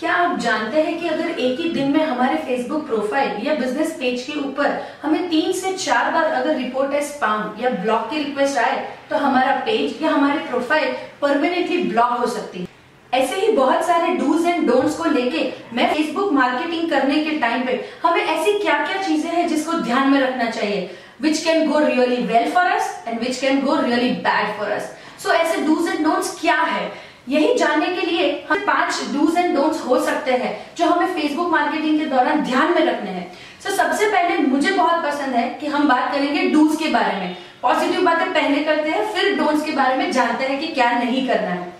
क्या आप जानते हैं कि अगर एक ही दिन में हमारे फेसबुक प्रोफ़ाइल या बिज़नेस पेज के ऊपर हमें तीन से चार बार अगर रिपोर्ट है स्पाम या ब्लॉक की रिक्वेस्ट आए तो हमारा पेज या हमारी प्रोफ़ाइल परमानेंटली ब्लॉक हो सकती है। ऐसे ही बहुत सारे डूज एंड डोंट्स को लेके मैं फेसबुक मार्केटिंग करने के टाइम पे हमें ऐसी क्या क्या चीज़ें हैं जिसको ध्यान में रखना चाहिए which can go really well for us and which can go really bad for us so ऐसे डूज एंड डोंट्स क्या है? यही जानने के लिए हम पाँच डूज एंड डोंट्स हो सकते हैं जो हमें फेसबुक मार्केटिंग के दौरान ध्यान में रखने हैं। सो so, सबसे पहले मुझे बहुत पसंद है कि हम बात करेंगे डूज के बारे में। पॉजिटिव बातें पहले करते हैं फिर डोंट्स के बारे में जानते हैं कि क्या नहीं करना है।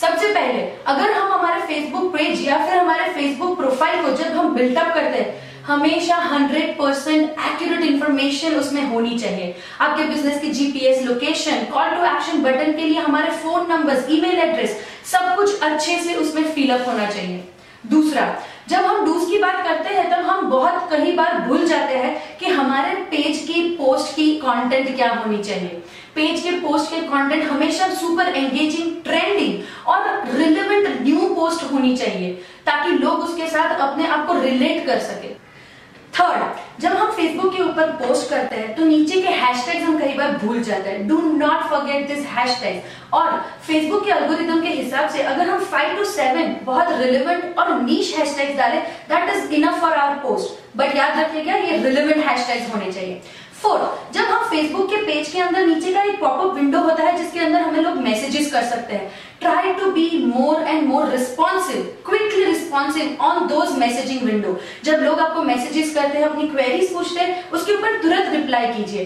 सबसे पहले अगर हम हमारे फेसबुक पेज या फिर हमारे फेसबुक प्रोफ़ाइल को जब हम बिल्टअप करते हैं हमेशा 100 परसेंट एक्यूरेट इंफॉर्मेशन उसमें होनी चाहिए। आपके बिज़नेस की GPS location call to action button के लिए हमारे फ़ोन नंबर्स ईमेल एड्रेस सब कुछ अच्छे से उसमें फिलअप होना चाहिए। दूसरा, जब हम डूज की बात करते हैं, तब हम बहुत कई बार भूल जाते हैं कि हमारे पेज की पोस्ट की कंटेंट क्या होनी चाहिए। पेज के पोस्ट के कंटेंट हमेशा सुपर एंगेजिंग ट्रेंडिंग और रिलेवेंट न्यू पोस्ट होनी चाहिए, ताकि लोग उसके साथ अपने आप को रिलेट कर सके। थर्ड जब हम फेसबुक के ऊपर पोस्ट करते हैं तो नीचे के हैशटैग्स हम कई बार भूल जाते हैं। Do not forget this hashtag और फेसबुक के अल्गोरिदम के हिसाब से अगर हम फाइव टू सेवन बहुत रिलेवेंट और नीच हैशटैग्स डालें that is enough for our post but याद रखिएगा, ये रिलेवेंट हैशटैग्स होने चाहिए। फोर्थ जब हम फेसबुक के पेज के अंदर नीचे का एक पॉपअप विंडो होता है, जिसके अंदर हमें लोग मैसेजेस कर सकते हैं। Try to be more and more responsive quickly responsive on those messaging window जब लोग आपको मैसेजेस करते हैं, अपनी क्वेरीज पूछते हैं, उसके ऊपर तुरंत रिप्लाई कीजिए।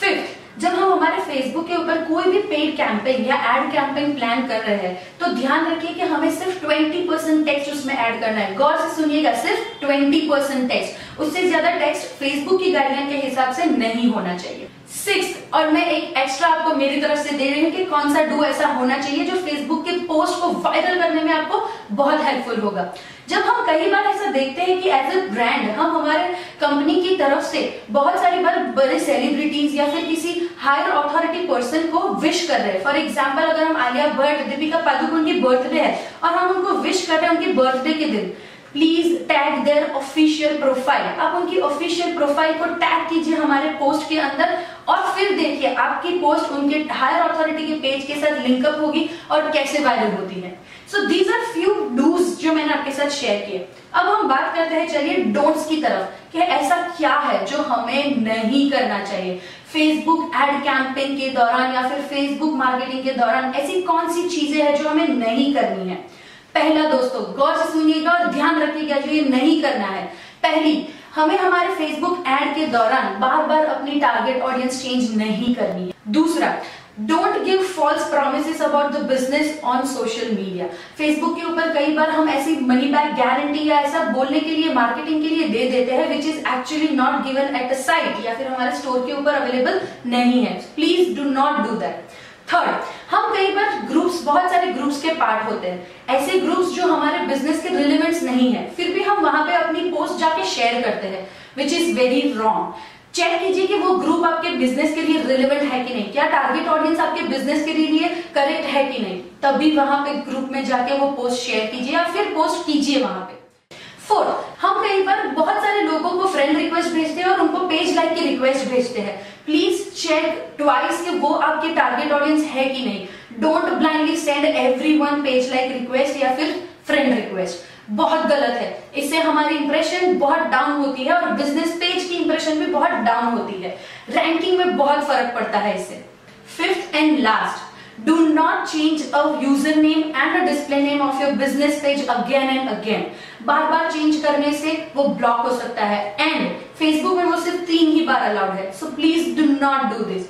फिफ्थ जब हम हमारे फेसबुक के ऊपर कोई भी पेड कैंपेन या एड कैंपेन प्लान कर रहे हैं तो ध्यान रखिए कि हमें सिर्फ़ 20 परसेंट टेक्स्ट उसमें ऐड करना है। गौर से सुनिएगा, सिर्फ़ 20 परसेंट टेक्स्ट उससे ज़्यादा टेक्स्ट फेसबुक की गाइडलाइन के हिसाब से नहीं होना चाहिए। सिक्स और मैं एक एक्स्ट्रा आपको मेरी तरफ़ से दे रही हूँ कि कौन सा डू ऐसा होना चाहिए जो फेसबुक के पोस्ट को वायरल करने में आपको बहुत हेल्पफुल होगा। जब हम कई बार ऐसा देखते हैं कि एज ए ब्रांड हम हमारे कंपनी की तरफ़ से बहुत सारी बार बड़े सेलिब्रिटीज या फिर किसी हायर अथॉरिटी पर्सन को विश कर रहे हैं। फॉर एग्ज़ाम्पल अगर हम आलिया भट्ट, दीपिका पादुकोण की बर्थडे है, और हम उनको विश कर रहे हैं उनकी बर्थडे के दिन please tag their official profile आप उनकी ऑफिशियल प्रोफ़ाइल को टैग कीजिए हमारे पोस्ट के अंदर और फिर देखिए, आपकी पोस्ट उनके हायर अथॉरिटी के पेज के साथ लिंकअप होगी और कैसे वायरल होती है। So these are few dos जो मैंने आपके साथ शेयर किए। अब हम बात करते हैं, चलिए डोंट्स की तरफ़ कि ऐसा क्या है जो हमें नहीं करना चाहिए। फेसबुक एड कैंपेन के दौरान या फिर फेसबुक मार्केटिंग के दौरान ऐसी कौन सी चीज़ें हैं जो हमें नहीं करनी है? पहला दोस्तों, गौर से सुनिएगा और ध्यान रखिएगा जो ये नहीं करना है। पहली हमें हमारे फेसबुक एड के दौरान बार बार अपनी टारगेट ऑडियंस चेंज नहीं करनी है। दूसरा don't give false promise about the business on social media Facebook के ऊपर कई बार हम ऐसी मनी बैक गारंटी या ऐसा बोलने के लिए मार्केटिंग के लिए दे देते हैं which is actually not given at a site या फिर हमारे स्टोर के ऊपर अवेलेबल नहीं है। Please do not do that third हम कई बार ग्रुप्स बहुत सारे के पार्ट होते हैं। ऐसे ग्रुप्स जो हमारे बिज़नेस के रिलेवेंट्स नहीं है, फिर भी हम वहाँ पे अपनी पोस्ट जाके शेयर करते हैं which is very wrong check कीजिए कि वो ग्रुप आपके बिज़नेस के लिए रिलेवेंट है कि नहीं। क्या टारगेट ऑडियंस आपके बिज़नेस के लिए करेक्ट है कि नहीं? तभी वहाँ पे ग्रुप में जाके वो पोस्ट शेयर कीजिए या फिर पोस्ट कीजिए वहाँ पे। फोर्थ हम कई बार बहुत सारे लोगों को फ्रेंड रिक्वेस्ट भेजते हैं और उनको पेज लाइक की रिक्वेस्ट भेजते हैं। प्लीज़ चेक ट्वाइस कि वो आपके टारगेट ऑडियंस है कि नहीं। Don't blindly send every one page like request या फिर फ्रेंड रिक्वेस्ट बहुत गलत है। इससे हमारी इंप्रेशन बहुत डाउन होती है और बिज़नेस पेज की इंप्रेशन भी बहुत डाउन होती है। रैंकिंग में बहुत फ़र्क पड़ता है इससे। Fifth and last do not change a username and a display name of your business page again and again. बार बार चेंज करने से वो ब्लॉक हो सकता है। एंड फेसबुक में वो सिर्फ़ तीन ही बार अलाउड है। So please do not do this